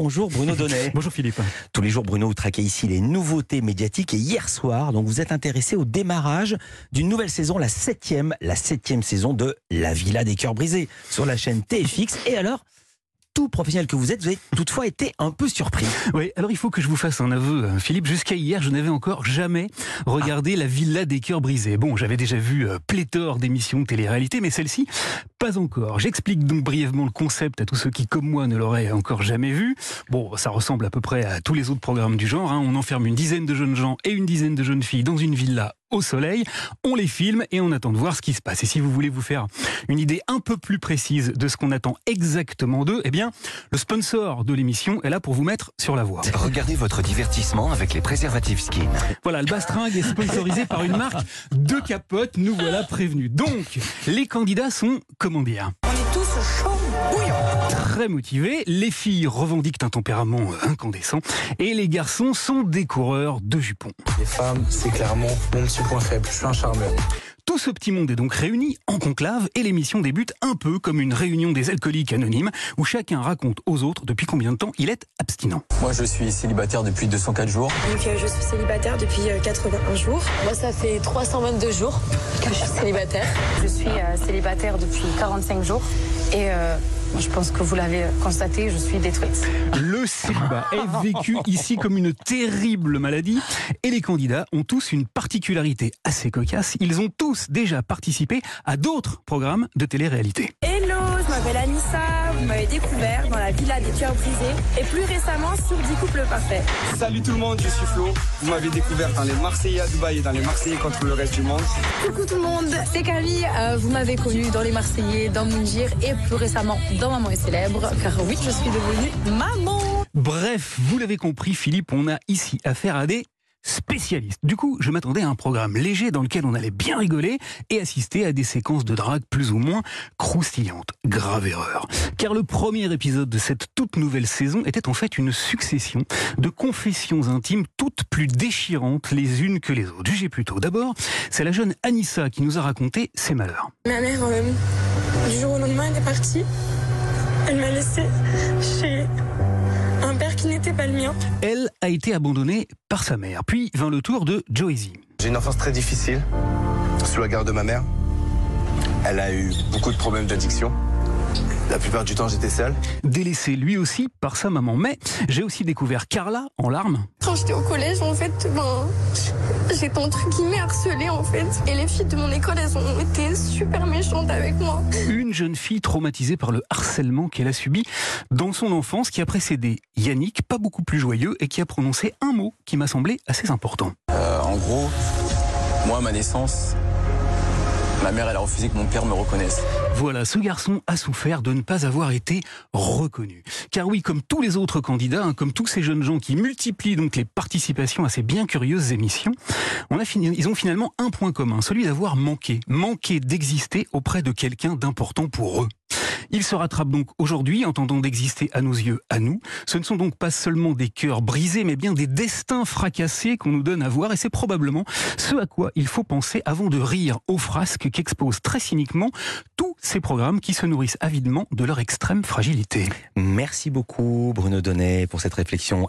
Bonjour Bruno Donnet. Bonjour Philippe. Tous les jours, Bruno, vous traquez ici les nouveautés médiatiques. Et hier soir, donc, vous êtes intéressé au démarrage d'une nouvelle saison, la septième, la septième saison de La Villa des Cœurs Brisés sur la chaîne TFX. Et alors, tout professionnel que vous êtes, vous avez toutefois été un peu surpris. Oui, alors il faut que je vous fasse un aveu, euh, Philippe. Jusqu'à hier, je n'avais encore jamais regardé La Villa des Cœurs Brisés. Bon, j'avais déjà vu euh, pléthore d'émissions télé-réalité, mais celle-ci, pas encore. J'explique donc brièvement le concept à tous ceux qui, comme moi, ne l'auraient encore jamais vu. Bon, ça ressemble à peu près à tous les autres programmes du genre. Hein. On enferme une dizaine de jeunes gens et une dizaine de jeunes filles dans une villa au soleil, on les filme et on attend de voir ce qui se passe. Et si vous voulez vous faire une idée un peu plus précise de ce qu'on attend exactement d'eux, eh bien, le sponsor de l'émission est là pour vous mettre sur la voie. Regardez votre divertissement avec les préservatifs Skin. Voilà, le bastringue est sponsorisé par une marque de capote, nous voilà prévenus. Donc, les candidats sont, comment dire? Très motivés, les filles revendiquent un tempérament incandescent et les garçons sont des coureurs de jupons. Les femmes, c'est clairement mon petit point faible. Je suis un charmeur. Tout ce petit monde est donc réuni en conclave et l'émission débute un peu comme une réunion des alcooliques anonymes où chacun raconte aux autres depuis combien de temps il est abstinent. Moi, je suis célibataire depuis 204 jours. Donc euh, je suis célibataire depuis euh, 81 jours. Moi, ça fait 322 jours que je suis célibataire. Je suis euh, célibataire depuis 45 jours et euh, je pense que vous l'avez constaté, je suis détruite. Le célibat est vécu ici comme une terrible maladie et les candidats ont tous une particularité assez cocasse. Ils ont tous déjà participé à d'autres programmes de télé-réalité. M'appelle Anissa. Vous m'avez découvert dans la villa des cœurs brisés et plus récemment sur 10 couples parfaits. Salut tout le monde, je suis Flo. Vous m'avez découvert dans les Marseillais à Dubaï et dans les Marseillais contre le reste du monde. Coucou tout le monde, c'est Camille. Euh, vous m'avez connu dans les Marseillais, dans Moundir et plus récemment dans Maman est célèbre. Car oui, je suis devenue maman. Bref, vous l'avez compris, Philippe, on a ici affaire à des spécialistes. Du coup, je m'attendais à un programme léger dans lequel on allait bien rigoler et assister à des séquences de drague plus ou moins croustillantes. Grave erreur. Car le premier épisode de cette toute nouvelle saison était en fait une succession de confessions intimes toutes plus déchirantes les unes que les autres. Jugez plutôt. D'abord, c'est la jeune Anissa qui nous a raconté ses malheurs. Ma mère, euh, du jour au lendemain, elle est partie. Elle m'a laissé chez pas le mien. Elle a été abandonnée par sa mère. Puis vint le tour de Joyzy. J'ai une enfance très difficile, sous la garde de ma mère. Elle a eu beaucoup de problèmes d'addiction. La plupart du temps, j'étais seul. Délaissé lui aussi par sa maman. Mais j'ai aussi découvert Carla en larmes. Quand j'étais au collège, en fait, ben, j'étais entre guillemets harcelée, en fait. Et les filles de mon école, elles ont été super méchantes avec moi. Une jeune fille traumatisée par le harcèlement qu'elle a subi dans son enfance qui a précédé Yannick, pas beaucoup plus joyeux, et qui a prononcé un mot qui m'a semblé assez important. Euh, en gros, moi, à ma naissance, ma mère, elle a refusé que mon père me reconnaisse. Voilà, ce garçon a souffert de ne pas avoir été reconnu. Car oui, comme tous les autres candidats, hein, comme tous ces jeunes gens qui multiplient donc les participations à ces bien curieuses émissions, on a fini, ils ont finalement un point commun, celui d'avoir manqué, manqué d'exister auprès de quelqu'un d'important pour eux. Ils se rattrapent donc aujourd'hui en tentant d'exister à nos yeux, à nous. Ce ne sont donc pas seulement des cœurs brisés, mais bien des destins fracassés qu'on nous donne à voir. Et c'est probablement ce à quoi il faut penser avant de rire aux frasques qu'exposent très cyniquement tous ces programmes qui se nourrissent avidement de leur extrême fragilité. Merci beaucoup Bruno Donnet pour cette réflexion.